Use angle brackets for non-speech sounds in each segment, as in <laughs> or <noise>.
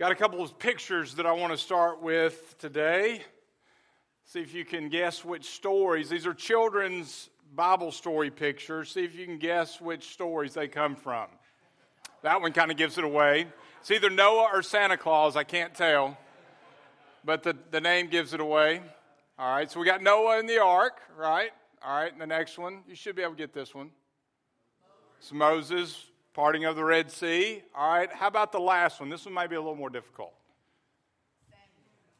Got a couple of pictures that I want to start with today. See if you can guess which stories. These are children's Bible story pictures. See if you can guess which stories they come from. That one kind of gives it away. It's either Noah or Santa Claus, I can't tell. But the, the name gives it away. All right, so we got Noah in the ark, right? All right, and the next one, you should be able to get this one. It's Moses parting of the Red Sea. All right, how about the last one? This one might be a little more difficult.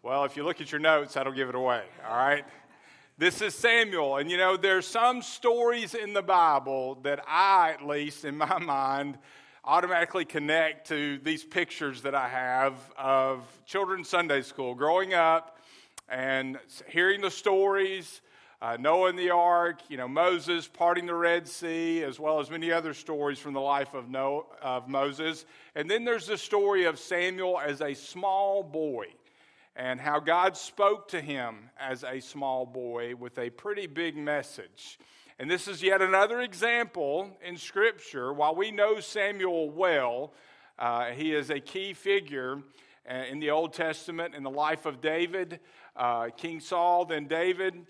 Well, if you look at your notes, that'll give it away. All right. This is Samuel. And you know, there's some stories in the Bible that I, at least in my mind, automatically connect to these pictures that I have of children's Sunday school, growing up and hearing the stories uh, Noah and the ark, you know, Moses parting the Red Sea, as well as many other stories from the life of, Noah, of Moses. And then there's the story of Samuel as a small boy and how God spoke to him as a small boy with a pretty big message. And this is yet another example in Scripture. While we know Samuel well, uh, he is a key figure uh, in the Old Testament in the life of David, uh, King Saul, then David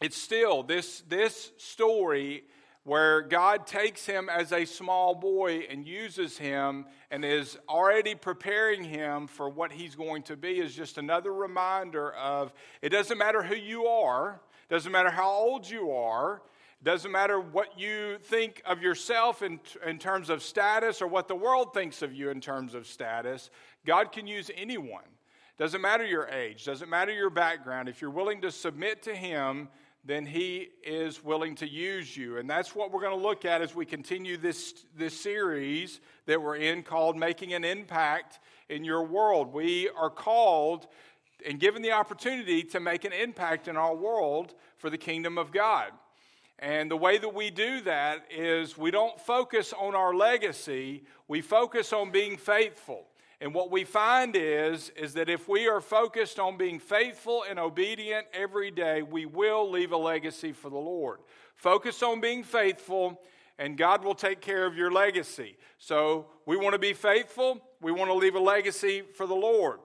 it's still this, this story where God takes him as a small boy and uses him and is already preparing him for what he's going to be is just another reminder of it doesn't matter who you are, doesn't matter how old you are, doesn't matter what you think of yourself in, in terms of status or what the world thinks of you in terms of status. God can use anyone. Doesn't matter your age, doesn't matter your background. If you're willing to submit to Him, then He is willing to use you. And that's what we're going to look at as we continue this, this series that we're in called Making an Impact in Your World. We are called and given the opportunity to make an impact in our world for the kingdom of God. And the way that we do that is we don't focus on our legacy, we focus on being faithful. And what we find is, is that if we are focused on being faithful and obedient every day, we will leave a legacy for the Lord. Focus on being faithful, and God will take care of your legacy. So we want to be faithful, we want to leave a legacy for the Lord.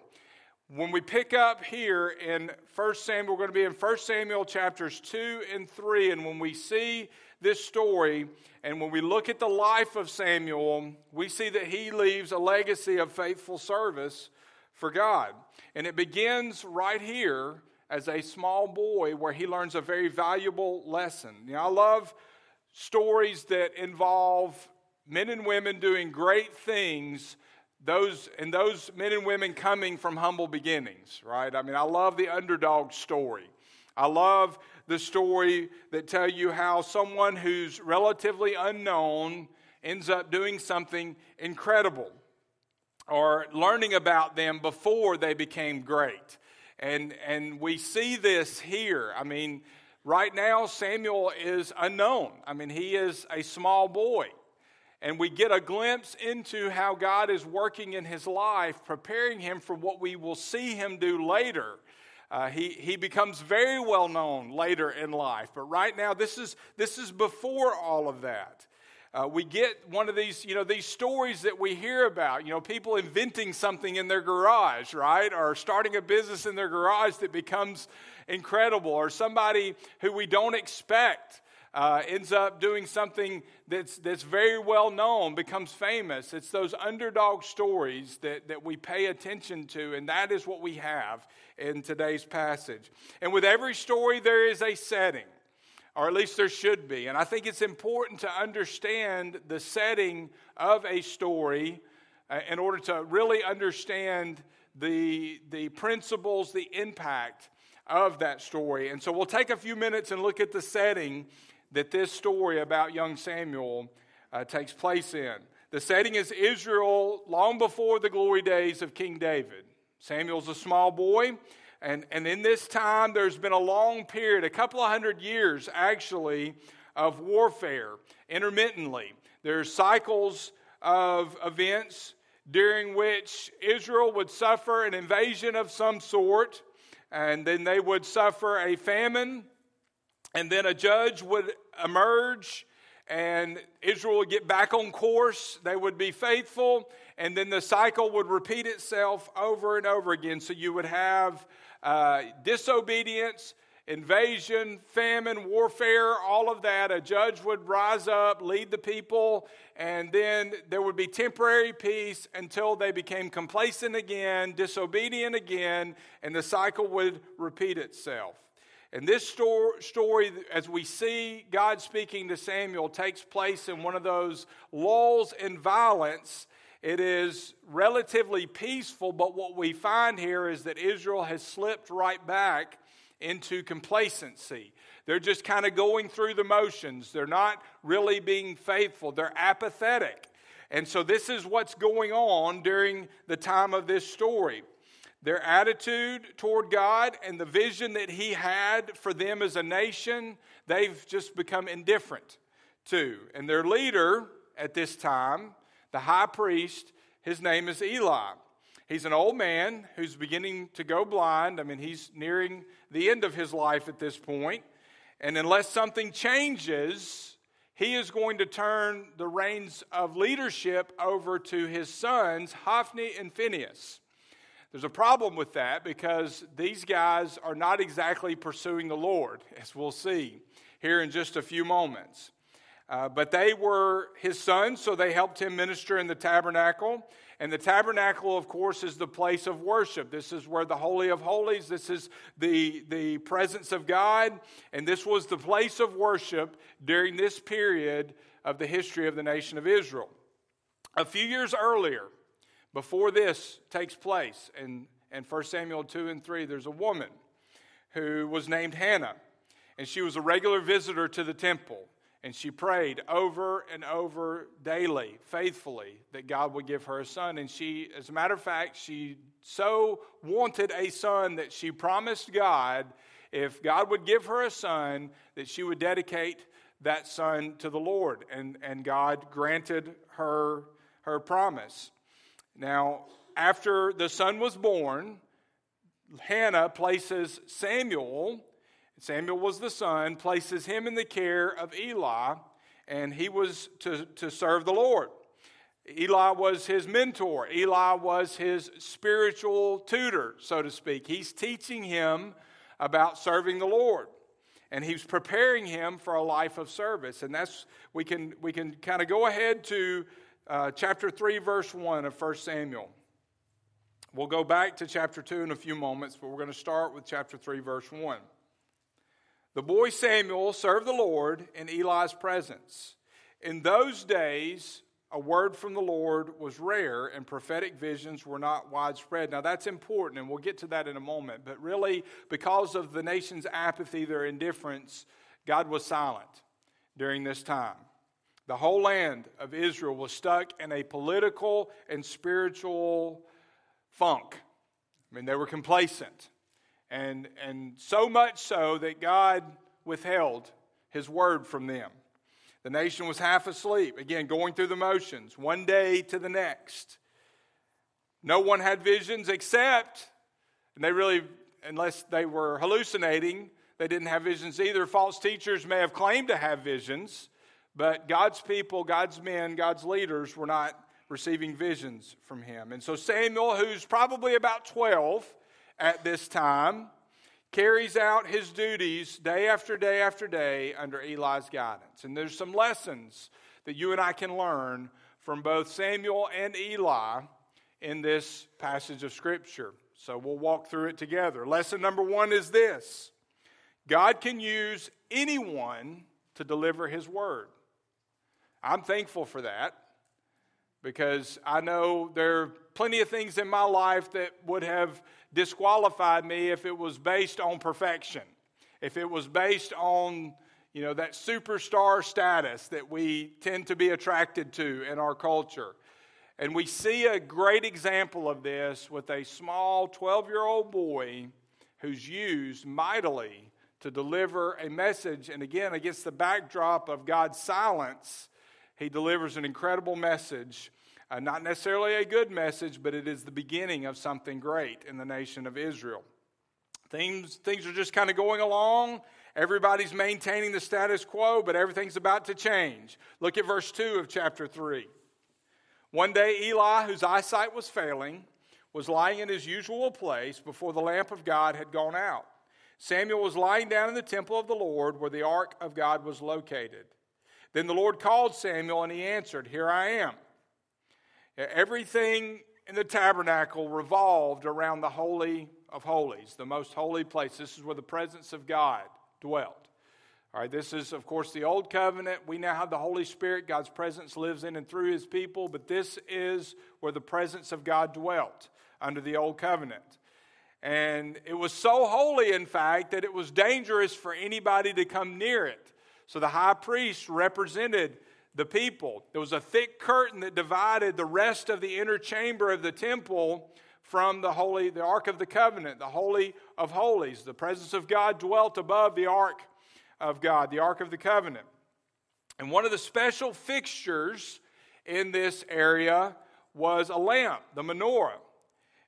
When we pick up here in 1 Samuel, we're going to be in 1 Samuel chapters 2 and 3, and when we see this story, and when we look at the life of Samuel, we see that he leaves a legacy of faithful service for God. And it begins right here as a small boy where he learns a very valuable lesson. You know, I love stories that involve men and women doing great things those and those men and women coming from humble beginnings right i mean i love the underdog story i love the story that tell you how someone who's relatively unknown ends up doing something incredible or learning about them before they became great. And, and we see this here. I mean, right now, Samuel is unknown. I mean, he is a small boy. And we get a glimpse into how God is working in his life, preparing him for what we will see him do later uh, he, he becomes very well known later in life, but right now, this is, this is before all of that. Uh, we get one of these, you know, these stories that we hear about, you know, people inventing something in their garage, right? Or starting a business in their garage that becomes incredible, or somebody who we don't expect uh, ends up doing something that's, that's very well known, becomes famous. It's those underdog stories that, that we pay attention to, and that is what we have in today's passage. And with every story, there is a setting, or at least there should be. And I think it's important to understand the setting of a story uh, in order to really understand the, the principles, the impact of that story. And so we'll take a few minutes and look at the setting that this story about young Samuel uh, takes place in. The setting is Israel long before the glory days of King David. Samuel's a small boy, and, and in this time, there's been a long period, a couple of hundred years actually, of warfare intermittently. There's cycles of events during which Israel would suffer an invasion of some sort, and then they would suffer a famine, and then a judge would emerge and Israel would get back on course. They would be faithful. and then the cycle would repeat itself over and over again. So you would have uh, disobedience, invasion, famine, warfare, all of that. A judge would rise up, lead the people, and then there would be temporary peace until they became complacent again, disobedient again, and the cycle would repeat itself. And this story, as we see God speaking to Samuel, takes place in one of those lulls in violence. It is relatively peaceful, but what we find here is that Israel has slipped right back into complacency. They're just kind of going through the motions. They're not really being faithful. They're apathetic. And so, this is what's going on during the time of this story. Their attitude toward God and the vision that He had for them as a nation, they've just become indifferent to. And their leader at this time, the high priest, his name is Eli. He's an old man who's beginning to go blind. I mean, he's nearing the end of his life at this point. And unless something changes, he is going to turn the reins of leadership over to his sons, Hophni and Phinehas. There's a problem with that because these guys are not exactly pursuing the Lord, as we'll see here in just a few moments. Uh, but they were his sons, so they helped him minister in the tabernacle. And the tabernacle, of course, is the place of worship. This is where the Holy of Holies, this is the, the presence of God. And this was the place of worship during this period of the history of the nation of Israel. A few years earlier, before this takes place, in, in 1 Samuel 2 and 3, there's a woman who was named Hannah, and she was a regular visitor to the temple. And she prayed over and over daily, faithfully, that God would give her a son. And she, as a matter of fact, she so wanted a son that she promised God if God would give her a son, that she would dedicate that son to the Lord. And, and God granted her her promise. Now, after the son was born, Hannah places Samuel, Samuel was the son, places him in the care of Eli, and he was to, to serve the Lord. Eli was his mentor. Eli was his spiritual tutor, so to speak. He's teaching him about serving the Lord. And he's preparing him for a life of service. And that's, we can, we can kind of go ahead to uh, chapter 3, verse 1 of 1 Samuel. We'll go back to chapter 2 in a few moments, but we're going to start with chapter 3, verse 1. The boy Samuel served the Lord in Eli's presence. In those days, a word from the Lord was rare and prophetic visions were not widespread. Now, that's important, and we'll get to that in a moment. But really, because of the nation's apathy, their indifference, God was silent during this time. The whole land of Israel was stuck in a political and spiritual funk. I mean, they were complacent. And, and so much so that God withheld his word from them. The nation was half asleep, again, going through the motions, one day to the next. No one had visions except, and they really, unless they were hallucinating, they didn't have visions either. False teachers may have claimed to have visions, but God's people, God's men, God's leaders were not receiving visions from him. And so Samuel, who's probably about 12 at this time, carries out his duties day after day after day under Eli's guidance. And there's some lessons that you and I can learn from both Samuel and Eli in this passage of Scripture. So we'll walk through it together. Lesson number one is this God can use anyone to deliver his word. I'm thankful for that because I know there are plenty of things in my life that would have disqualified me if it was based on perfection, if it was based on you know that superstar status that we tend to be attracted to in our culture. And we see a great example of this with a small 12 year old boy who's used mightily to deliver a message, and again, against the backdrop of God's silence he delivers an incredible message. Uh, not necessarily a good message, but it is the beginning of something great in the nation of Israel. Things, things are just kind of going along. Everybody's maintaining the status quo, but everything's about to change. Look at verse 2 of chapter 3. One day, Eli, whose eyesight was failing, was lying in his usual place before the lamp of God had gone out. Samuel was lying down in the temple of the Lord where the ark of God was located. Then the Lord called Samuel, and he answered, Here I am. Everything in the tabernacle revolved around the Holy of Holies, the most holy place. This is where the presence of God dwelt. All right, this is, of course, the Old Covenant. We now have the Holy Spirit. God's presence lives in and through His people, but this is where the presence of God dwelt under the Old Covenant. And it was so holy, in fact, that it was dangerous for anybody to come near it. So the high priest represented the people. There was a thick curtain that divided the rest of the inner chamber of the temple from the holy, the Ark of the Covenant, the Holy of Holies. The presence of God dwelt above the Ark of God, the Ark of the Covenant. And one of the special fixtures in this area was a lamp, the menorah.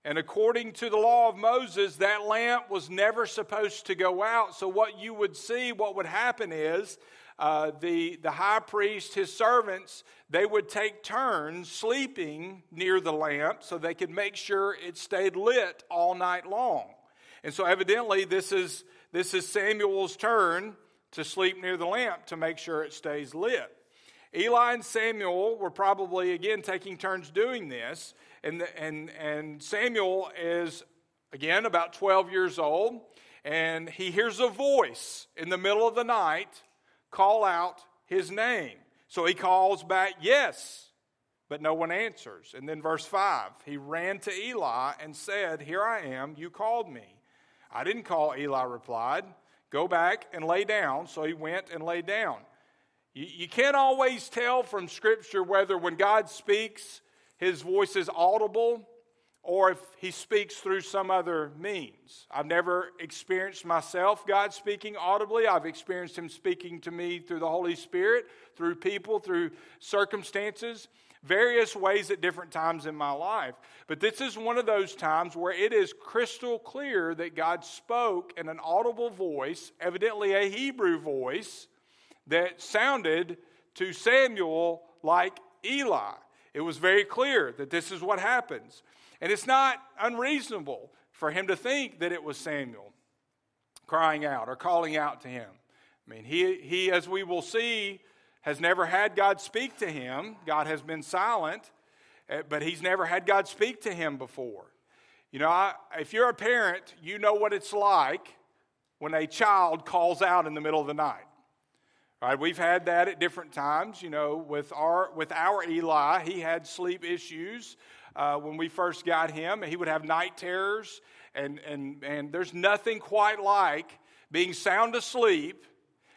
And according to the law of Moses, that lamp was never supposed to go out. So, what you would see, what would happen is uh, the, the high priest, his servants, they would take turns sleeping near the lamp so they could make sure it stayed lit all night long. And so, evidently, this is, this is Samuel's turn to sleep near the lamp to make sure it stays lit. Eli and Samuel were probably, again, taking turns doing this. And, and, and Samuel is, again, about 12 years old, and he hears a voice in the middle of the night call out his name. So he calls back, Yes, but no one answers. And then, verse 5 he ran to Eli and said, Here I am, you called me. I didn't call, Eli replied. Go back and lay down. So he went and lay down. You, you can't always tell from Scripture whether when God speaks, his voice is audible or if he speaks through some other means. I've never experienced myself God speaking audibly. I've experienced him speaking to me through the Holy Spirit, through people, through circumstances, various ways at different times in my life. But this is one of those times where it is crystal clear that God spoke in an audible voice, evidently a Hebrew voice, that sounded to Samuel like Eli. It was very clear that this is what happens. And it's not unreasonable for him to think that it was Samuel crying out or calling out to him. I mean, he, he, as we will see, has never had God speak to him. God has been silent, eh, but he's never had God speak to him before. You know, I, if you're a parent, you know what it's like when a child calls out in the middle of the night. Right, we've had that at different times. You know, with our with our Eli, he had sleep issues uh, when we first got him. He would have night terrors, and and and there's nothing quite like being sound asleep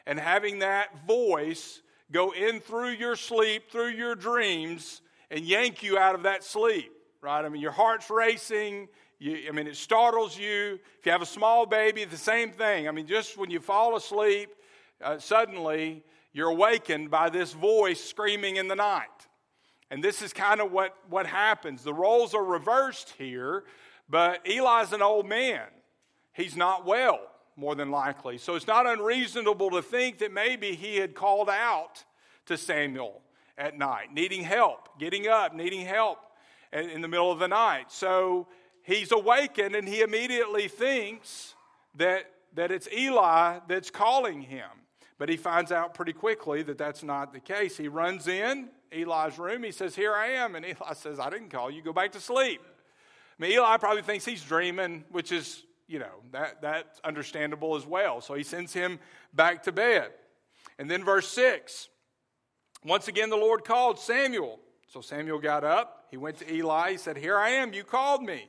and having that voice go in through your sleep, through your dreams, and yank you out of that sleep. Right? I mean, your heart's racing. You, I mean, it startles you. If you have a small baby, the same thing. I mean, just when you fall asleep uh, suddenly you're awakened by this voice screaming in the night. And this is kind of what, what happens. The roles are reversed here, but Eli's an old man. He's not well, more than likely. So it's not unreasonable to think that maybe he had called out to Samuel at night, needing help, getting up, needing help in the middle of the night. So he's awakened and he immediately thinks that, that it's Eli that's calling him. But he finds out pretty quickly that that's not the case. He runs in Eli's room. He says, Here I am. And Eli <laughs> says, I didn't call you. Go back to sleep. I mean, Eli probably thinks he's dreaming, which is, you know, that, that's understandable as well. So he sends him back to bed. And then verse 6 once again, the Lord called Samuel. So Samuel got up. He went to Eli. He said, Here I am. You called me.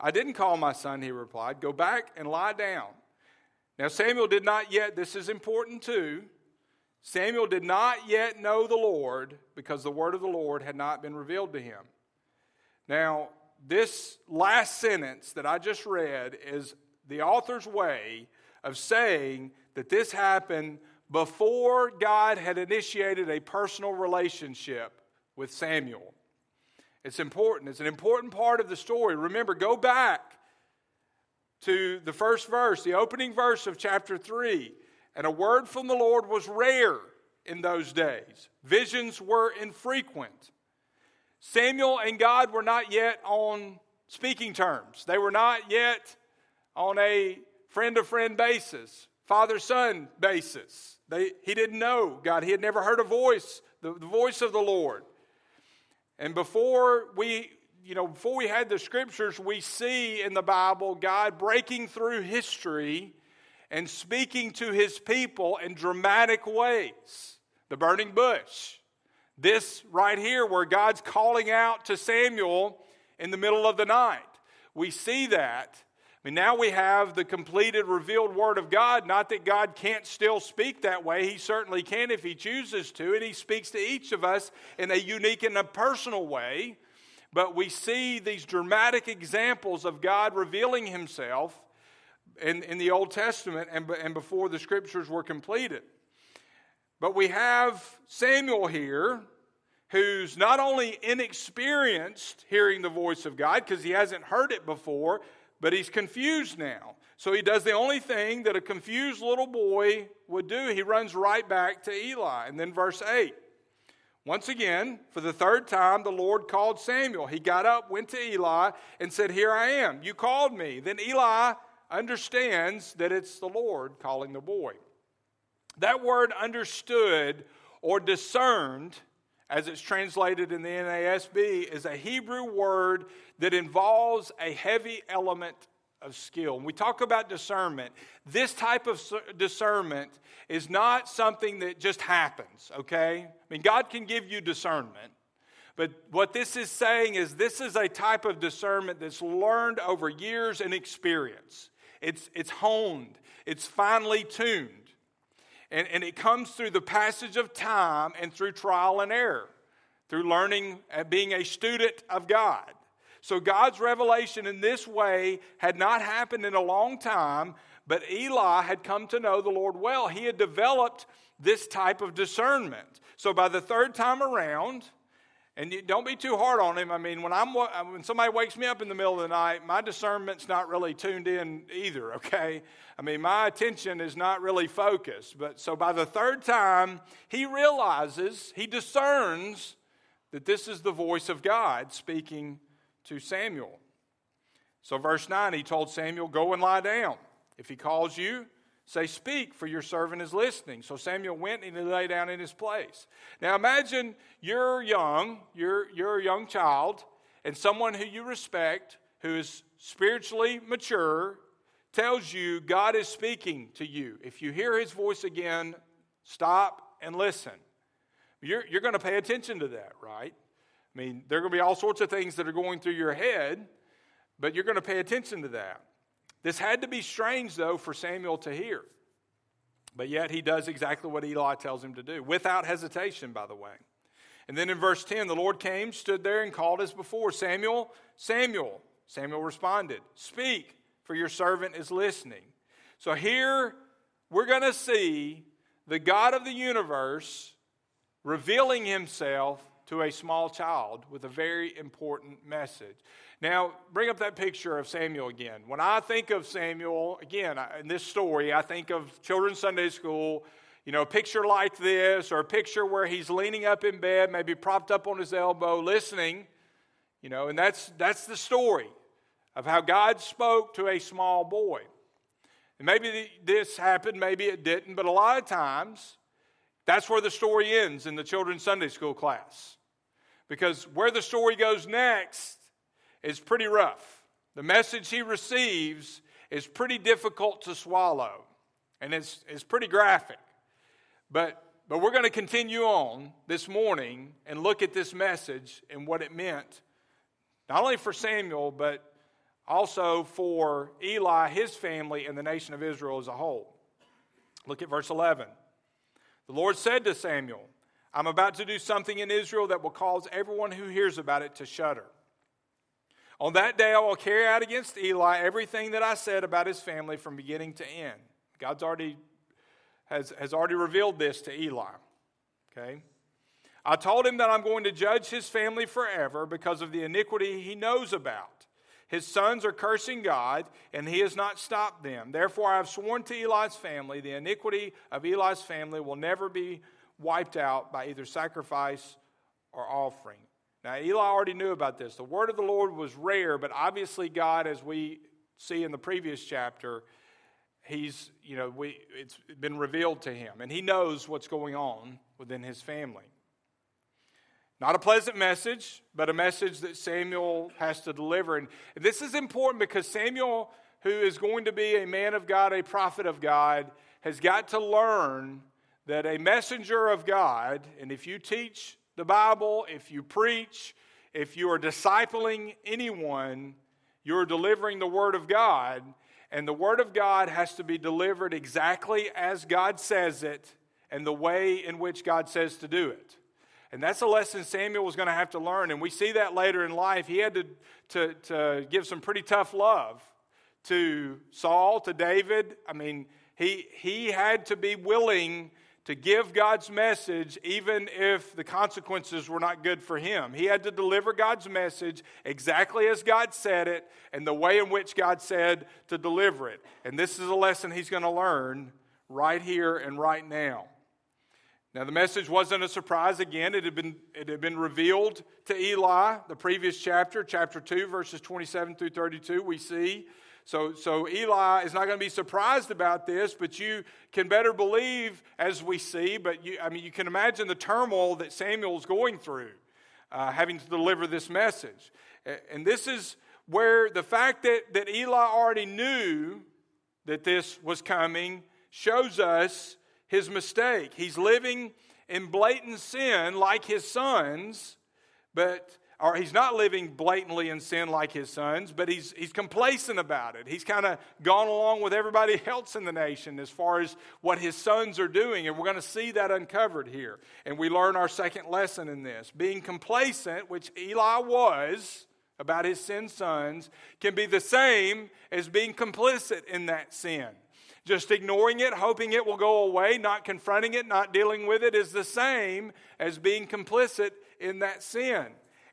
I didn't call my son, he replied. Go back and lie down. Now, Samuel did not yet, this is important too, Samuel did not yet know the Lord because the word of the Lord had not been revealed to him. Now, this last sentence that I just read is the author's way of saying that this happened before God had initiated a personal relationship with Samuel. It's important. It's an important part of the story. Remember, go back to the first verse, the opening verse of chapter 3. And a word from the Lord was rare in those days, visions were infrequent. Samuel and God were not yet on speaking terms. They were not yet on a friend to friend basis, father son basis. They, he didn't know God. He had never heard a voice, the, the voice of the Lord. And before we, you know, before we had the scriptures, we see in the Bible God breaking through history and speaking to his people in dramatic ways. The burning bush. This right here, where God's calling out to Samuel in the middle of the night. We see that. I mean, now we have the completed, revealed Word of God. Not that God can't still speak that way. He certainly can if He chooses to, and He speaks to each of us in a unique and a personal way. But we see these dramatic examples of God revealing Himself in, in the Old Testament and, and before the Scriptures were completed. But we have Samuel here who's not only inexperienced hearing the voice of God because he hasn't heard it before, but he's confused now. So he does the only thing that a confused little boy would do. He runs right back to Eli. And then verse 8. Once again, for the third time, the Lord called Samuel. He got up, went to Eli, and said, Here I am. You called me. Then Eli understands that it's the Lord calling the boy. That word understood or discerned as it's translated in the NASB, is a Hebrew word that involves a heavy element of skill. When we talk about discernment, this type of discernment is not something that just happens, okay? I mean, God can give you discernment. But what this is saying is this is a type of discernment that's learned over years and experience. It's, it's honed, it's finely tuned. And, and it comes through the passage of time and through trial and error, through learning and being a student of God. So God's revelation in this way had not happened in a long time, but Eli had come to know the Lord well. He had developed this type of discernment. So by the third time around, and you, don't be too hard on him. I mean, when I'm when somebody wakes me up in the middle of the night, my discernment's not really tuned in either. Okay, I mean, my attention is not really focused. But so by the third time, he realizes, he discerns that this is the voice of God speaking to Samuel. So verse nine, he told Samuel, "Go and lie down. If he calls you, Say, Speak, for your servant is listening. So Samuel went and he lay down in his place. Now imagine you're young, you're, you're a young child, and someone who you respect, who is spiritually mature, tells you God is speaking to you. If you hear his voice again, stop and listen. You're, you're going to pay attention to that, right? I mean, there are going to be all sorts of things that are going through your head, but you're going to pay attention to that. This had to be strange, though, for Samuel to hear. But yet he does exactly what Eli tells him to do, without hesitation, by the way. And then in verse 10, the Lord came, stood there, and called as before Samuel, Samuel. Samuel responded, Speak, for your servant is listening. So here we're going to see the God of the universe revealing himself to a small child with a very important message. Now, bring up that picture of Samuel again. When I think of Samuel, again, in this story, I think of children's Sunday school, you know, a picture like this, or a picture where he's leaning up in bed, maybe propped up on his elbow, listening, you know, and that's, that's the story of how God spoke to a small boy. And maybe this happened, maybe it didn't, but a lot of times, that's where the story ends in the children's Sunday school class. Because where the story goes next is pretty rough. The message he receives is pretty difficult to swallow, and it's, it's pretty graphic. But, but we're going to continue on this morning and look at this message and what it meant, not only for Samuel, but also for Eli, his family, and the nation of Israel as a whole. Look at verse 11. The Lord said to Samuel, I'm about to do something in Israel that will cause everyone who hears about it to shudder. On that day, I will carry out against Eli everything that I said about his family from beginning to end. God's already has, has already revealed this to Eli. Okay? I told him that I'm going to judge his family forever because of the iniquity he knows about. His sons are cursing God, and he has not stopped them. Therefore, I have sworn to Eli's family the iniquity of Eli's family will never be wiped out by either sacrifice or offering. Now, Eli already knew about this. The word of the Lord was rare, but obviously, God, as we see in the previous chapter, he's, you know, we, it's been revealed to him, and he knows what's going on within his family. Not a pleasant message, but a message that Samuel has to deliver. And this is important because Samuel, who is going to be a man of God, a prophet of God, has got to learn that a messenger of God, and if you teach the Bible, if you preach, if you are discipling anyone, you're delivering the Word of God. And the Word of God has to be delivered exactly as God says it and the way in which God says to do it. And that's a lesson Samuel was going to have to learn. And we see that later in life. He had to, to, to give some pretty tough love to Saul, to David. I mean, he, he had to be willing to give God's message even if the consequences were not good for him. He had to deliver God's message exactly as God said it and the way in which God said to deliver it. And this is a lesson he's going to learn right here and right now. Now, the message wasn't a surprise again. It had, been, it had been revealed to Eli, the previous chapter, chapter 2, verses 27 through 32. We see. So, so Eli is not going to be surprised about this, but you can better believe, as we see, but you, I mean, you can imagine the turmoil that Samuel's going through, uh, having to deliver this message. And this is where the fact that, that Eli already knew that this was coming shows us his mistake. He's living in blatant sin like his sons, but or he's not living blatantly in sin like his sons, but he's, he's complacent about it. He's kind of gone along with everybody <laughs> else in the nation as far as what his sons are doing. And we're going to see that uncovered here. And we learn our second lesson in this. Being complacent, which Eli was about his sin sons, can be the same as being complicit in that sin. Just ignoring it, hoping it will go away, not confronting it, not dealing with it, is the same as being complicit in that sin.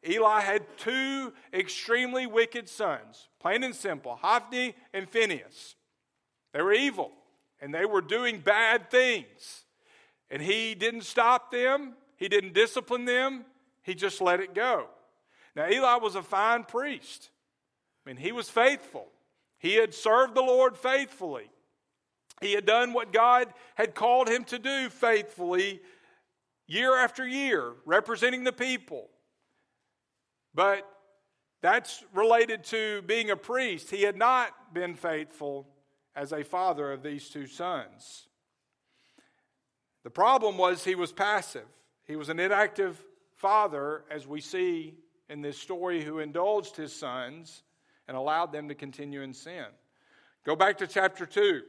Eli had two extremely wicked sons, plain and simple Hophni and Phinehas. They were evil and they were doing bad things. And he didn't stop them, he didn't discipline them, he just let it go. Now, Eli was a fine priest. I mean, he was faithful. He had served the Lord faithfully. He had done what God had called him to do faithfully year after year, representing the people. But that's related to being a priest. He had not been faithful as a father of these two sons. The problem was he was passive. He was an inactive father, as we see in this story, who indulged his sons and allowed them to continue in sin. Go back to chapter 2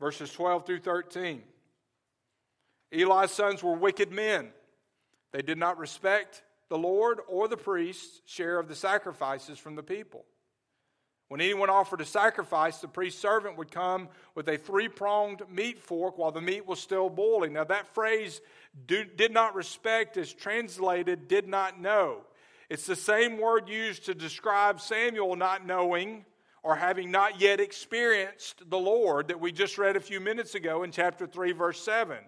verses 12 through 13. Eli's sons were wicked men. They did not respect the Lord or the priest's share of the sacrifices from the people. When anyone offered a sacrifice, the priest's servant would come with a three pronged meat fork while the meat was still boiling. Now, that phrase, did not respect, is translated did not know. It's the same word used to describe Samuel not knowing or having not yet experienced the Lord that we just read a few minutes ago in chapter 3, verse 7.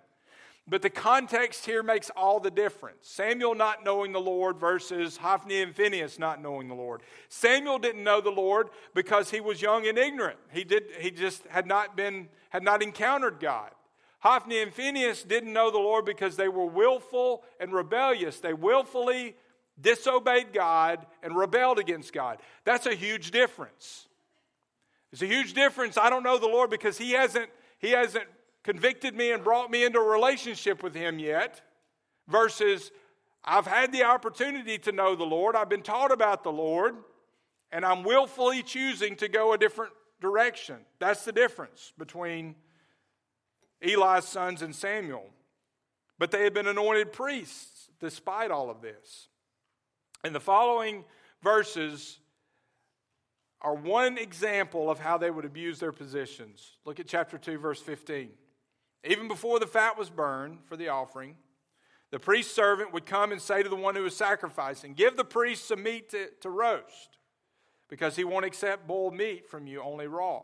But the context here makes all the difference. Samuel not knowing the Lord versus Hophni and Phinehas not knowing the Lord. Samuel didn't know the Lord because he was young and ignorant. He, did, he just had not, been, had not encountered God. Hophni and Phinehas didn't know the Lord because they were willful and rebellious. They willfully disobeyed God and rebelled against God. That's a huge difference. It's a huge difference. I don't know the Lord because He hasn't, he hasn't convicted me and brought me into a relationship with Him yet, versus I've had the opportunity to know the Lord, I've been taught about the Lord, and I'm willfully choosing to go a different direction. That's the difference between Eli's sons and Samuel. But they had been anointed priests despite all of this. In the following verses, are one example of how they would abuse their positions. Look at chapter 2, verse 15. Even before the fat was burned for the offering, the priest's servant would come and say to the one who was sacrificing, Give the priest some meat to, to roast, because he won't accept boiled meat from you, only raw.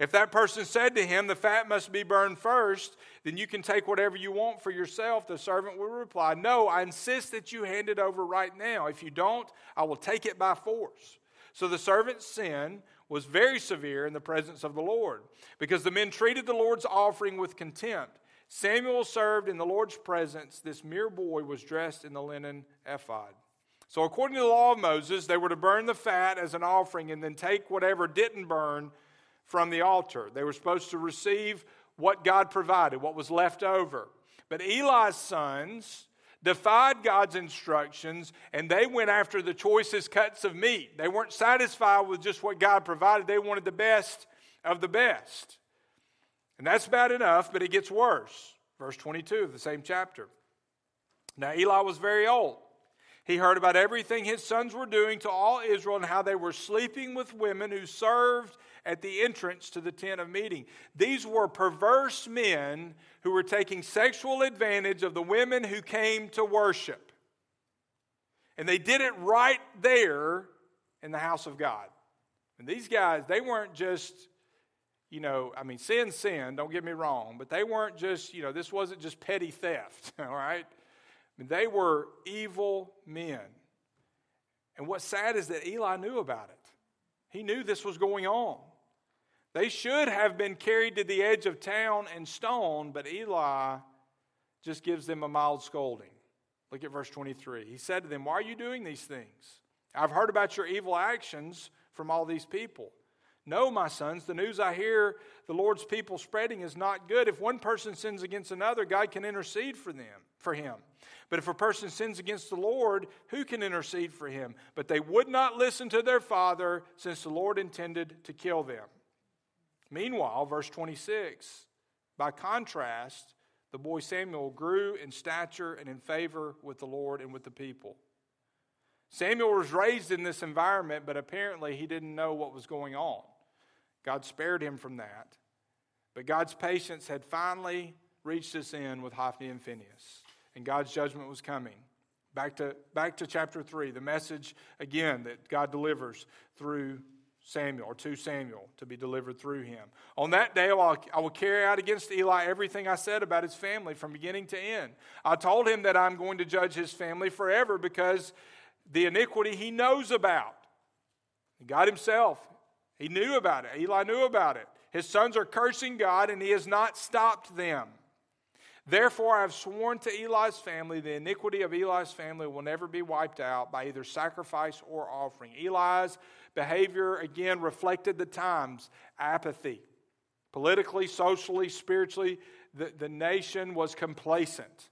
If that person said to him, The fat must be burned first, then you can take whatever you want for yourself, the servant would reply, No, I insist that you hand it over right now. If you don't, I will take it by force. So the servant's sin was very severe in the presence of the Lord, because the men treated the Lord's offering with contempt. Samuel served in the Lord's presence. This mere boy was dressed in the linen ephod. So, according to the law of Moses, they were to burn the fat as an offering and then take whatever didn't burn from the altar. They were supposed to receive what God provided, what was left over. But Eli's sons defied God's instructions and they went after the choicest cuts of meat. They weren't satisfied with just what God provided, they wanted the best of the best. And that's bad enough, but it gets worse. Verse 22 of the same chapter. Now, Eli was very old. He heard about everything his sons were doing to all Israel and how they were sleeping with women who served at the entrance to the tent of meeting. These were perverse men who were taking sexual advantage of the women who came to worship. And they did it right there in the house of God. And these guys, they weren't just, you know, I mean, sin, sin, don't get me wrong, but they weren't just, you know, this wasn't just petty theft, <laughs> all right? I mean, they were evil men. And what's sad is that Eli knew about it. He knew this was going on. They should have been carried to the edge of town and stoned, but Eli just gives them a mild scolding. Look at verse 23. He said to them, Why are you doing these things? I've heard about your evil actions from all these people. No, my sons, the news I hear the Lord's people spreading is not good. If one person sins against another, God can intercede for them, for him. But if a person sins against the Lord, who can intercede for him? But they would not listen to their father, since the Lord intended to kill them. Meanwhile, verse 26, by contrast, the boy Samuel grew in stature and in favor with the Lord and with the people. Samuel was raised in this environment, but apparently he didn't know what was going on. God spared him from that. But God's patience had finally reached its end with Hophni and Phinehas, and God's judgment was coming. Back to, back to chapter 3, the message again that God delivers through Samuel, or to Samuel, to be delivered through him. On that day, I will carry out against Eli everything I said about his family from beginning to end. I told him that I'm going to judge his family forever because the iniquity he knows about. God himself, he knew about it. Eli knew about it. His sons are cursing God, and he has not stopped them. Therefore, I have sworn to Eli's family, the iniquity of Eli's family will never be wiped out by either sacrifice or offering. Eli's behavior, again, reflected the times apathy. Politically, socially, spiritually, the, the nation was complacent.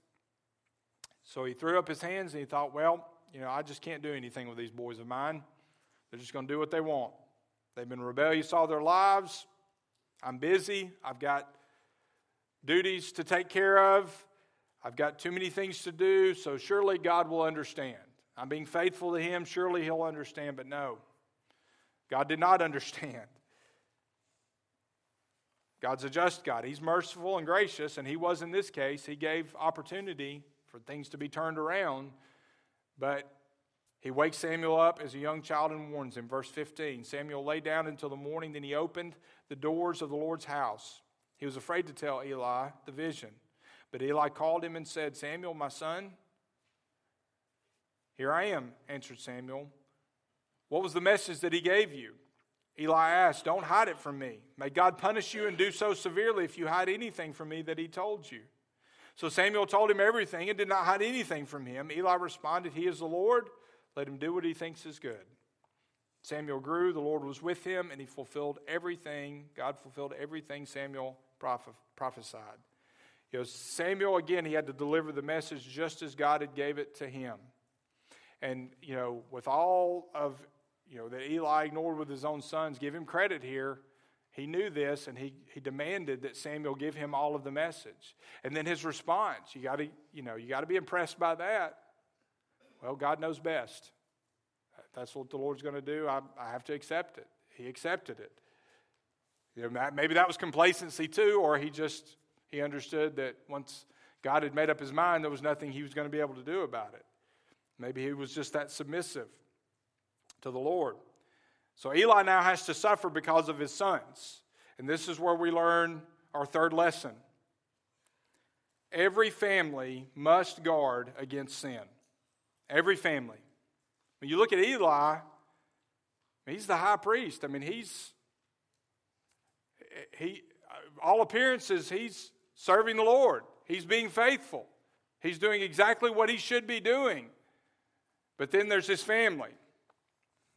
So he threw up his hands and he thought, well, you know, I just can't do anything with these boys of mine. They're just going to do what they want. They've been rebellious all their lives. I'm busy. I've got duties to take care of. I've got too many things to do, so surely God will understand. I'm being faithful to Him, surely He'll understand, but no. God did not understand. God's a just God. He's merciful and gracious, and He was in this case. He gave opportunity for things to be turned around, but He wakes Samuel up as a young child and warns him. Verse 15 Samuel lay down until the morning, then he opened the doors of the Lord's house. He was afraid to tell Eli the vision. But Eli called him and said, Samuel, my son, here I am, answered Samuel. What was the message that he gave you? Eli asked, Don't hide it from me. May God punish you and do so severely if you hide anything from me that he told you. So Samuel told him everything and did not hide anything from him. Eli responded, He is the Lord. Let him do what he thinks is good. Samuel grew, the Lord was with him, and he fulfilled everything. God fulfilled everything Samuel prophesied. You know, Samuel, again, he had to deliver the message just as God had gave it to him. And, you know, with all of, you know, that Eli ignored with his own sons, give him credit here. He knew this and he, he demanded that Samuel give him all of the message. And then his response, you got to, you know, you got to be impressed by that. Well, God knows best. That's what the Lord's going to do. I, I have to accept it. He accepted it. You know, maybe that was complacency too, or he just he understood that once God had made up his mind, there was nothing he was going to be able to do about it. Maybe he was just that submissive to the Lord. So Eli now has to suffer because of his sons. And this is where we learn our third lesson. Every family must guard against sin. Every family. When you look at Eli, he's the high priest. I mean, he's he all appearances he's serving the Lord. He's being faithful. He's doing exactly what he should be doing. But then there's his family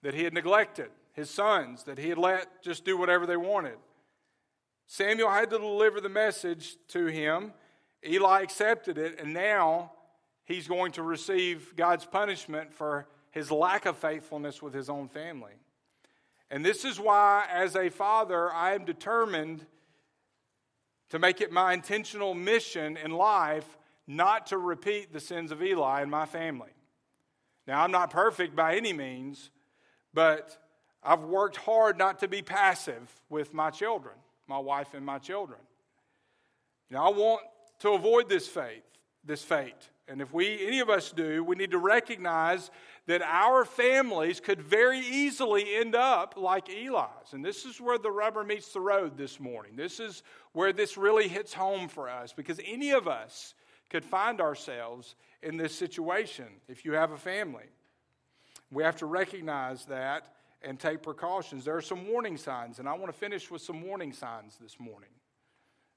that he had neglected, his sons that he had let just do whatever they wanted. Samuel had to deliver the message to him. Eli accepted it, and now he's going to receive God's punishment for his lack of faithfulness with his own family. And this is why, as a father, I am determined to make it my intentional mission in life not to repeat the sins of Eli in my family. Now, I'm not perfect by any means, but I've worked hard not to be passive with my children, my wife and my children. Now, I want to avoid this fate, this fate. And if we, any of us do, we need to recognize that our families could very easily end up like Eli's. And this is where the rubber meets the road this morning. This is where this really hits home for us because any of us could find ourselves in this situation if you have a family. We have to recognize that and take precautions. There are some warning signs, and I want to finish with some warning signs this morning.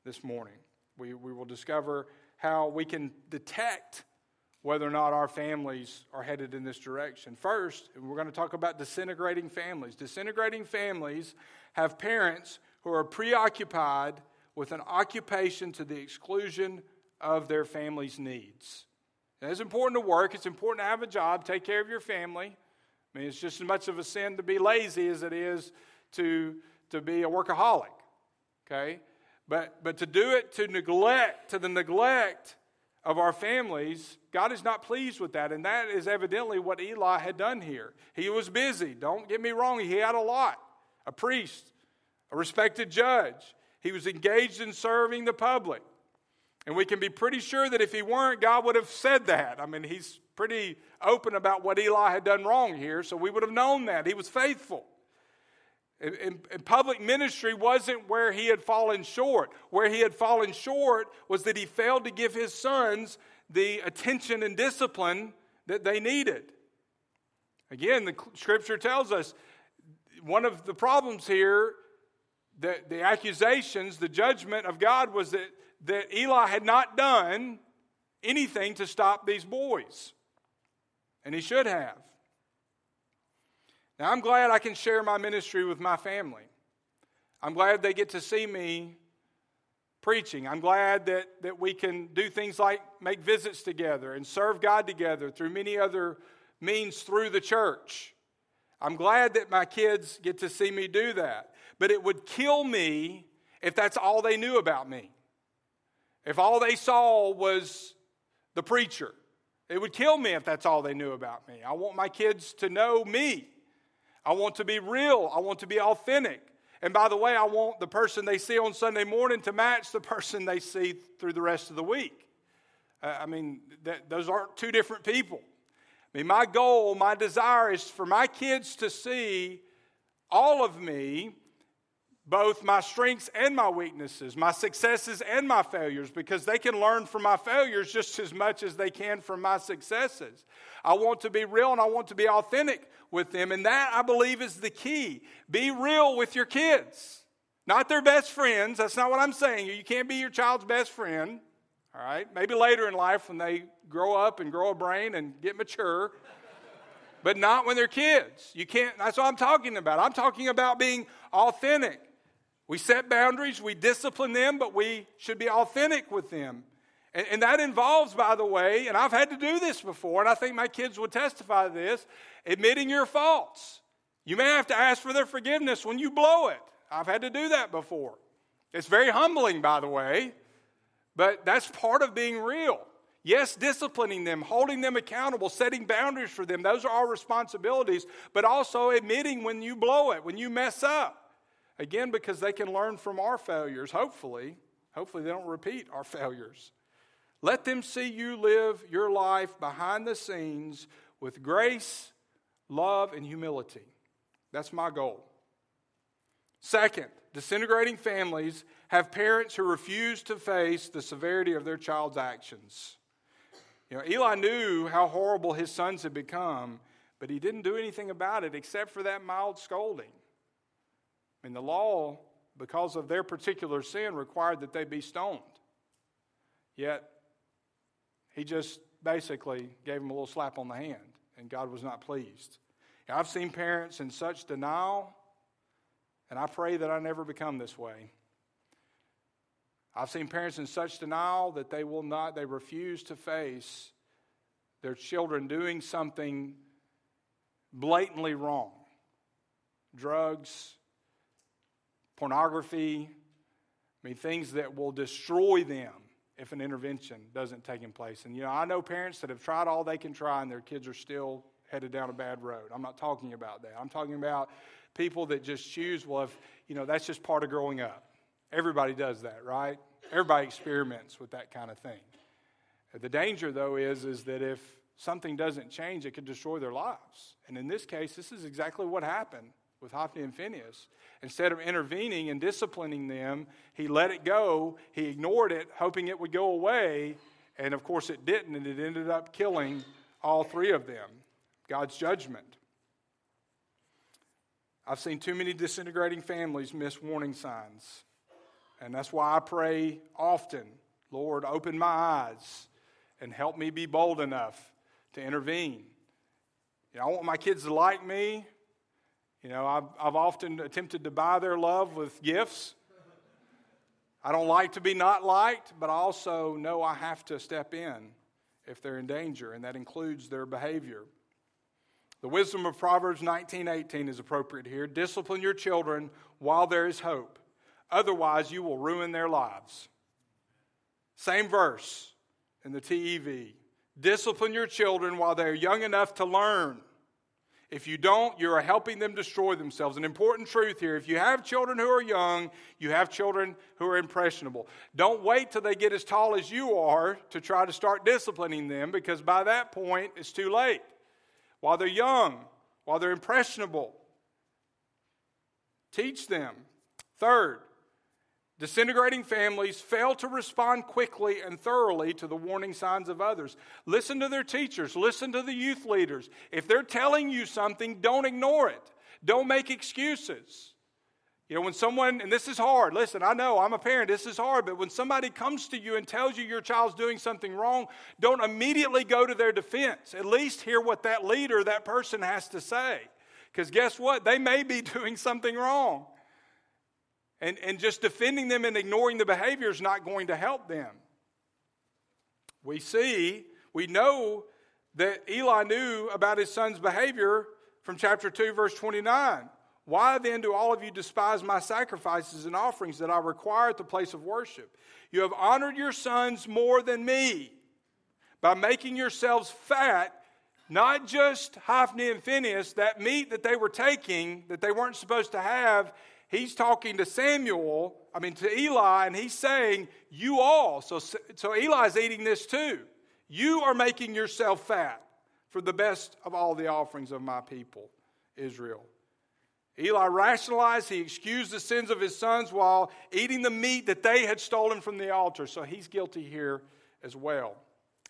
This morning, we, we will discover how we can detect whether or not our families are headed in this direction. First, we're going to talk about disintegrating families. Disintegrating families have parents who are preoccupied with an occupation to the exclusion of their family's needs. And it's important to work, it's important to have a job, take care of your family. I mean, it's just as much of a sin to be lazy as it is to, to be a workaholic. Okay? But, but to do it to neglect, to the neglect of our families, God is not pleased with that. And that is evidently what Eli had done here. He was busy. Don't get me wrong, he had a lot a priest, a respected judge. He was engaged in serving the public. And we can be pretty sure that if he weren't, God would have said that. I mean, he's pretty open about what Eli had done wrong here, so we would have known that. He was faithful. In, in, public ministry wasn't where he had fallen short. Where he had fallen short was that he failed to give his sons the attention and discipline that they needed. Again, the scripture tells us one of the problems here, the, the accusations, the judgment of God was that, that Eli had not done anything to stop these boys. And he should have. Now, I'm glad I can share my ministry with my family. I'm glad they get to see me preaching. I'm glad that, that we can do things like make visits together and serve God together through many other means through the church. I'm glad that my kids get to see me do that. But it would kill me if that's all they knew about me. If all they saw was the preacher, it would kill me if that's all they knew about me. I want my kids to know me. I want to be real. I want to be authentic. And by the way, I want the person they see on Sunday morning to match the <laughs> person they see through the rest of the week. Uh, I mean, those aren't two different people. I mean, my goal, my desire is for my kids to see all of me both my strengths and my weaknesses, my successes and my failures, because they can learn from my failures just as much as they can from my successes. I want to be real and I want to be authentic with them, and that I believe is the key. Be real with your kids, not their best friends. That's not what I'm saying. You can't be your child's best friend, all right? Maybe later in life when they grow up and grow a brain and get mature but not when they're kids. You can't, that's what I'm talking about. I'm talking about being authentic. We set boundaries, we discipline them, but we should be authentic with them. And, and, that involves, by the way, and I've had to do this before, and I think my kids would testify to this admitting your faults. You may have to ask for their forgiveness when you blow it. I've had to do that before. It's very humbling, by the way, but that's part of being real. Yes, disciplining them, holding them accountable, setting boundaries for them, those are our responsibilities, but also admitting when you blow it, when you mess up. Again, because they can learn from our failures, hopefully. Hopefully, they don't repeat our <laughs> failures. Let them see you live your life behind the scenes with grace, love, and humility. That's my goal. Second, disintegrating families have parents who refuse to face the severity of their child's actions. You know, Eli knew how horrible his sons had become, but he didn't do anything about it except for that mild scolding. I mean, the law, because of their particular sin, required that they be stoned. Yet, he just basically gave him a little slap on the hand, and God was not pleased. I've seen parents in such denial, and I pray that I never become this way. I've seen parents in such denial that they will not, they refuse to face their children doing something blatantly wrong drugs, pornography, I mean, things that will destroy them if an intervention doesn't take place. And, you know, I know parents that have tried all they can try and their kids are still headed down a bad road. I'm not talking about that. I'm talking about people that just choose, well, if, you know, that's just part of growing up. Everybody does that, right? Everybody experiments with that kind of thing. The danger, though, is, is that if something doesn't change, it could destroy their lives. And in this case, this is exactly what happened with Hophni and Phinehas. Instead of intervening and disciplining them, he let it go. He ignored it, hoping it would go away. And of course, it didn't, and it ended up killing all three of them. God's judgment. I've seen too many disintegrating families miss warning signs. And that's why I pray often Lord, open my eyes and help me be bold enough to intervene. You know, I want my kids to like me. You know, I've, I've often attempted to buy their love with gifts. I don't like to be not liked, but I also know I have to step in if they're in danger, and that includes their behavior. The wisdom of Proverbs 19:18 is appropriate here. Discipline your children while there is hope. Otherwise, you will ruin their lives. Same verse in the TEV. Discipline your children while they are young enough to learn. If you don't, you are helping them destroy themselves. An important truth here if you have children who are young, you have children who are impressionable. Don't wait till they get as tall as you are to try to start disciplining them because by that point, it's too late while they're young, while they're impressionable. Teach them. Third, disintegrating families fail to respond quickly and thoroughly to the warning signs of others. Listen to their teachers, listen to the youth leaders. If they're telling you something, don't ignore it, don't make excuses. You know, when someone, and this is hard, listen, I know I'm a parent, this is hard, but when somebody comes to you and tells you your child's doing something wrong, don't immediately go to their defense. At least hear what that leader, that person has to say. Because guess what? They may be <laughs> doing something wrong. And, and just defending them and ignoring the behavior is not going to help them. We see, we know that Eli knew about his son's behavior from chapter 2, verse 29. Why then do all of you despise my sacrifices and offerings that I require at the place of worship? You have honored your sons more than me by making yourselves fat, not just Hophni and Phinehas, that meat that they were taking that they weren't supposed to have. He's talking to Samuel, I mean to Eli, and he's saying, You all. So, so Eli's eating this too. You are making yourself fat for the best of all the offerings of my people, Israel. Eli rationalized, he excused the sins of his sons while eating the meat that they had stolen from the altar. So he's guilty here as well.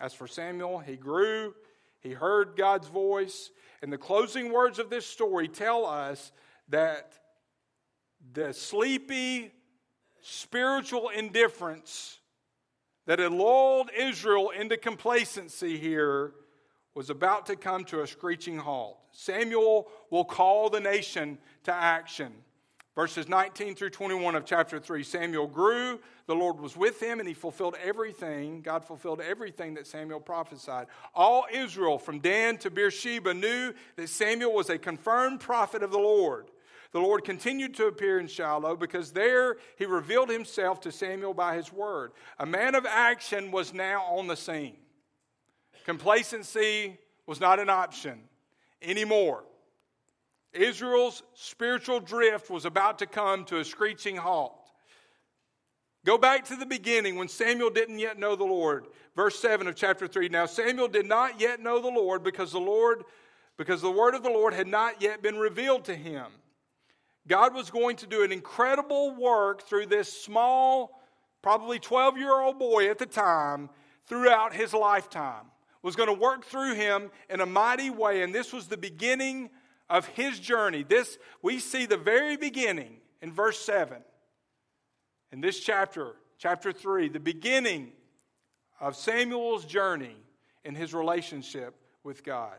As for Samuel, he grew, he heard God's voice. And the closing words of this story tell us that the sleepy spiritual indifference that had lulled Israel into complacency here was about to come to a screeching halt. Samuel will call the nation to action. Verses 19 through 21 of chapter 3 Samuel grew, the Lord was with him, and he fulfilled everything. God fulfilled everything that Samuel prophesied. All Israel, from Dan to Beersheba, knew that Samuel was a confirmed prophet of the Lord. The Lord continued to appear in Shiloh because there he revealed himself to Samuel by his word. A man of action was now on the scene. Complacency was not an option anymore. Israel's spiritual drift was about to come to a screeching halt. Go back to the beginning when Samuel didn't yet know the Lord. Verse 7 of chapter 3. Now Samuel did not yet know the Lord because the Lord because the word of the Lord had not yet been revealed to him. God was going to do an incredible work through this small, probably 12 year old boy at the time throughout his lifetime. Was going to work through him in a mighty way, and this was the beginning of his journey. This we see the very beginning in verse 7. In this chapter, chapter 3, the beginning of Samuel's journey in his relationship with God.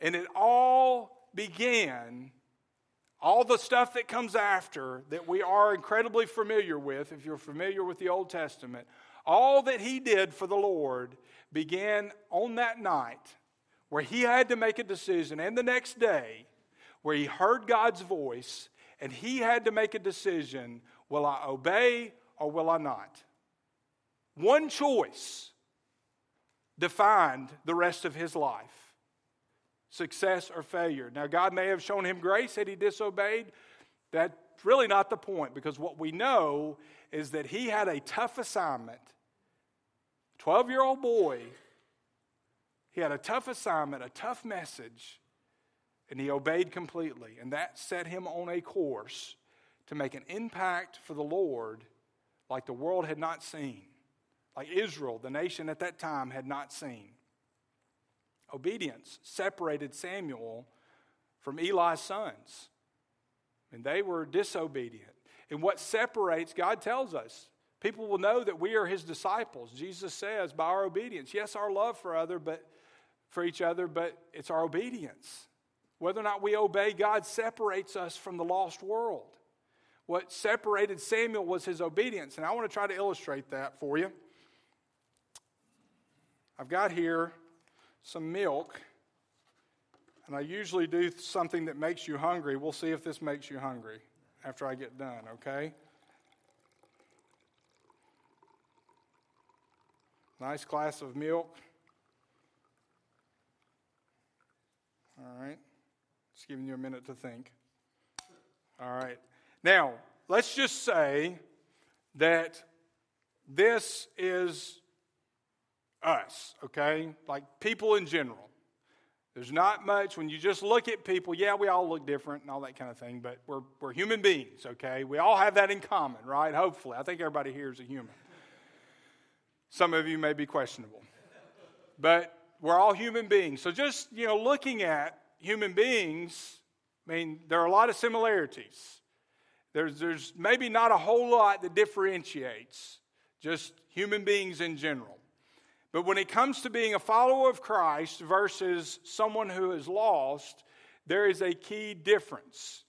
And it all began, all the stuff that comes after that we are incredibly familiar with, if you're familiar with the Old Testament, all that he did for the Lord began on that night where he had to make a decision, and the next day where he heard God's voice and he had to make a decision will I obey or will I not? One choice defined the rest of his life success or failure. Now, God may have shown him grace that he disobeyed. That's really not the point because what we know is that he had a tough assignment. 12 year old boy, he had a tough assignment, a tough message, and he obeyed completely. And that set him on a course to make an impact for the Lord like the world had not seen like Israel, the nation at that time, had not seen. Obedience separated Samuel from Eli's sons, and they were disobedient. And what separates, God tells us, people will know that we are his disciples. Jesus says, by our obedience. Yes, our love for other, but for each other, but it's our obedience. Whether or not we obey God separates us from the lost world. What separated Samuel was his obedience. And I want to try to illustrate that for you. I've got here some milk, and I usually do something that makes you hungry. We'll see if this makes you hungry after I get done, okay? Nice glass of milk. All right. Just giving you a minute to think. All right. Now, let's just say that this is us, okay? Like people in general. There's not much when you just look at people. Yeah, we all look different and all that kind of thing, but we're, we're human beings, okay? We all have that in common, right? Hopefully. I think everybody here is a human. Some of you may be questionable, but we're all human beings. So just, you know, looking at human beings, I mean, there are a lot of similarities. There's, there's maybe not a whole lot that differentiates just human beings in general. But when it comes to being a follower of Christ versus someone who is lost, there is a key difference.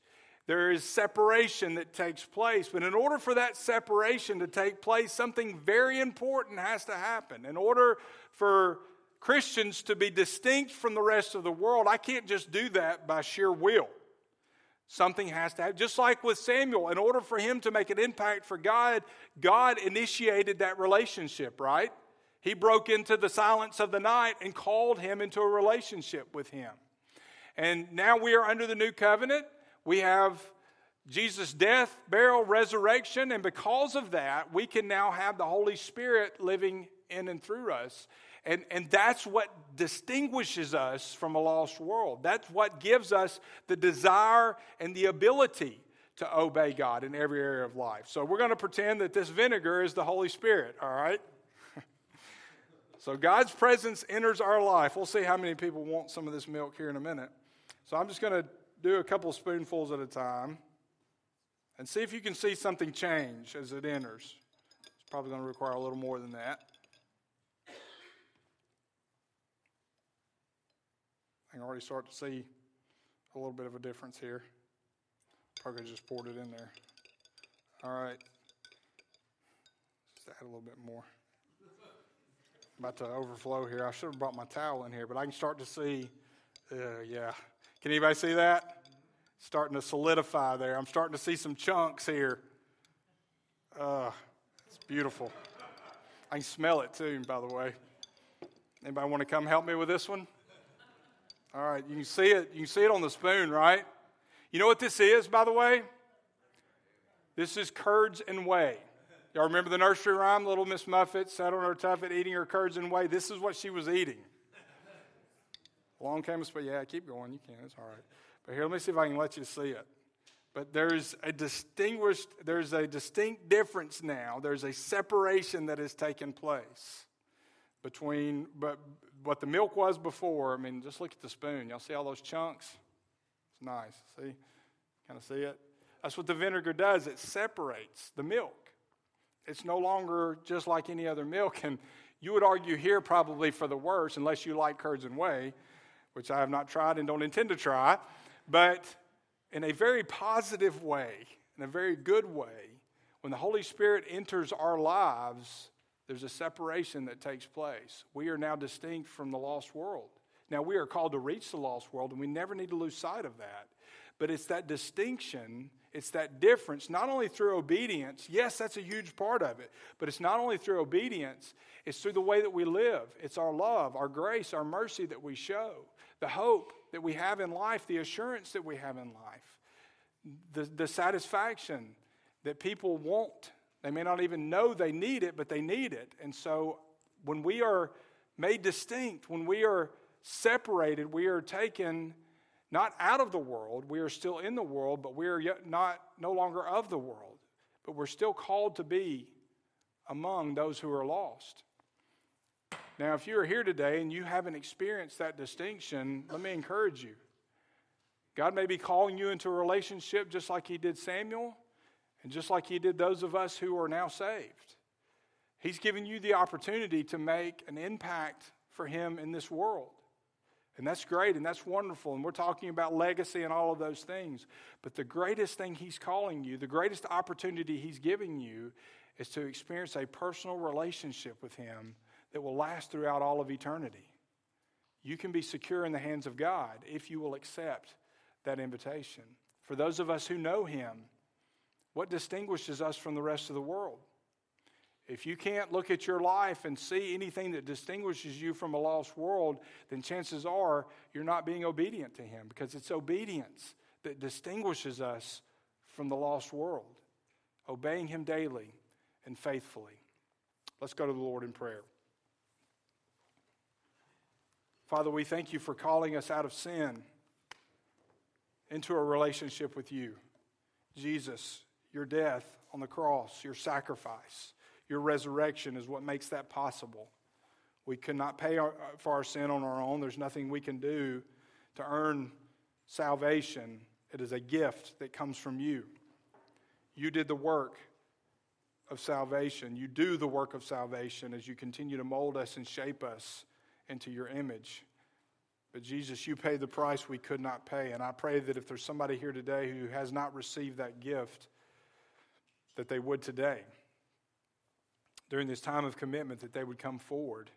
There is separation that takes place. But in order for that separation to take place, something very important has to happen. In order for Christians to be distinct from the rest of the world, I can't just do that by sheer will. Something has to happen. Just like with Samuel, in order for him to make an impact for God, God initiated that relationship, right? He broke into the silence of the night and called him into a relationship with him. And now we are under the new covenant. We have Jesus' death, burial, resurrection, and because of that, we can now have the Holy Spirit living in and through us. And, and that's what distinguishes us from a lost world. That's what gives us the desire and the ability to obey God in every area of life. So we're going to pretend that this vinegar is the Holy Spirit, all right? So God's presence enters our life. We'll see how many people want some of this milk here in a minute. So I'm just going to do a couple spoonfuls at a time and see if you can see something change as it enters. It's probably going to require a little more than that. I can already start to see a little bit of a difference here. Probably just poured it in there. All right. Just add a little bit more about to overflow here. I should have brought my towel in here, but I can start to see, uh, yeah. Can anybody see that? Starting to solidify there. I'm starting to see some chunks here. Uh, it's beautiful. I can smell it too, by the way. Anybody want to come help me with this one? All right, you can see it. You can see it on the spoon, right? You know what this is, by the way? This is curds and whey. Y'all remember the nursery rhyme? Little Miss Muffet sat on her tuffet eating her curds and whey. This is what she was eating. Along came a spoon. Yeah, keep going. You can. It's all right. But here, let me see if I can let you see it. But there's a distinguished, there's a distinct difference now. There's a separation that has taken place between but what the milk was before. I mean, just look at the spoon. Y'all see all those chunks? It's nice. See? Kind of see it? That's what the vinegar does. It separates the milk. It's no longer just like any other milk. And you would argue here probably for the worse, unless you like curds and whey, which I have not tried and don't intend to try. But in a very positive way, in a very good way, when the Holy Spirit enters our lives, there's a separation that takes place. We are now distinct from the lost world. Now, we are called to reach the lost world, and we never need to lose sight of that. But it's that distinction, it's that difference, not only through obedience. Yes, that's a huge part of it. But it's not only through obedience, it's through the way that we live. It's our love, our grace, our mercy that we show, the hope that we have in life, the assurance that we have in life, the, the satisfaction that people want. They may not even know they need it, but they need it. And so when we are made distinct, when we are separated, we are taken not out of the world, we are still in the world, but we are yet not no longer of the world. But we're still called to be among those who are lost. Now, if you are here today and you haven't experienced that distinction, let me encourage you. God may be calling you into a relationship just like He did Samuel and just like He did those of us who are now saved. He's given you the opportunity to make an impact for Him in this world. And that's great and that's wonderful. And we're talking about legacy and all of those things. But the greatest thing He's calling you, the greatest opportunity He's giving you, is to experience a personal relationship with Him that will last throughout all of eternity. You can be secure in the hands of God if you will accept that invitation. For those of us who know Him, what distinguishes us from the rest of the world? If you can't look at your life and see anything that distinguishes you from a lost world, then chances are you're not being obedient to Him because it's obedience that distinguishes us from the lost world. Obeying Him daily and faithfully. Let's go to the Lord in prayer. Father, we thank you for calling us out of sin into a relationship with you. Jesus, your death on the cross, your sacrifice, your resurrection is what makes that possible. We cannot pay our, for our sin on our own. There's nothing we can do to earn salvation. It is a gift that comes from you. You did the work of salvation. You do the work of salvation as you continue to mold us and shape us into your image. But Jesus, you paid the price we could not pay. And I pray that if there's somebody here today who has not received that gift, that they would today. During this time of commitment, that they would come forward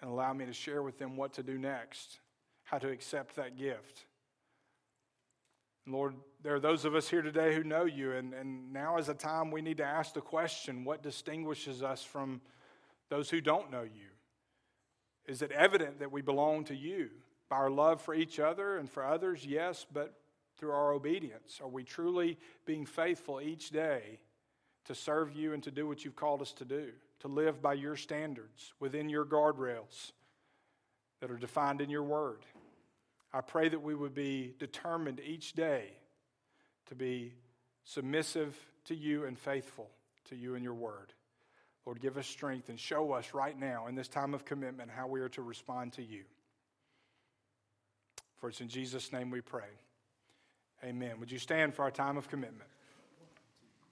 and allow me to share with them what to do next, how to accept that gift. Lord, there are those of us here today who know you, and, and now is a time we need to ask the question what distinguishes us from those who don't know you? Is it evident that we belong to you? By our love for each other and for others, yes, but through our obedience. Are we truly being faithful each day to serve you and to do what you've called us to do? To live by your standards within your guardrails that are defined in your word. I pray that we would be determined each day to be submissive to you and faithful to you and your word. Lord, give us strength and show us right now in this time of commitment how we are to respond to you. For it's in Jesus' name we pray. Amen. Would you stand for our time of commitment?